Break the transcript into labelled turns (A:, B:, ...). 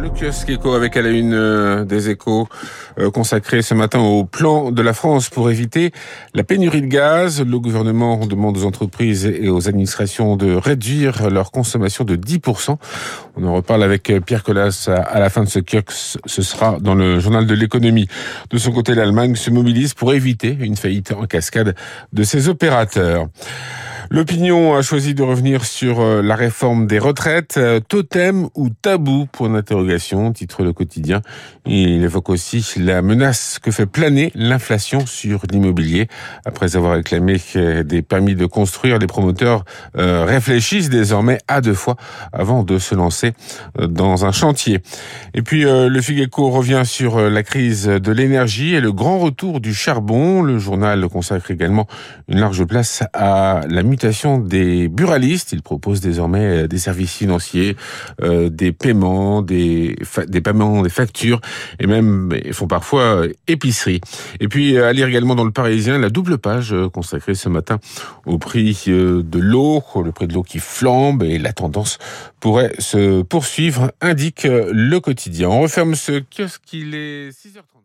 A: Le kiosque éco avec à la une euh, des échos euh, consacré ce matin au plan de la France pour éviter la pénurie de gaz. Le gouvernement demande aux entreprises et aux administrations de réduire leur consommation de 10%. On en reparle avec Pierre Collas à la fin de ce kiosque. Ce sera dans le journal de l'économie. De son côté, l'Allemagne se mobilise pour éviter une faillite en cascade de ses opérateurs. L'opinion a choisi de revenir sur euh, la réforme des retraites. Euh, totem ou tabou pour interrogation, titre le quotidien. Il évoque aussi la menace que fait planer l'inflation sur l'immobilier. Après avoir réclamé des permis de construire, les promoteurs euh, réfléchissent désormais à deux fois avant de se lancer dans un chantier. Et puis le Figeco revient sur la crise de l'énergie et le grand retour du charbon. Le journal consacre également une large place à la des buralistes. Ils proposent désormais euh, des services financiers, euh, des paiements, des, des paiements, des factures, et même ils font parfois euh, épicerie. Et puis à lire également dans le Parisien la double page consacrée ce matin au prix de l'eau, le prix de l'eau qui flambe et la tendance pourrait se poursuivre, indique le quotidien. On referme ce kiosque, il est 6h30.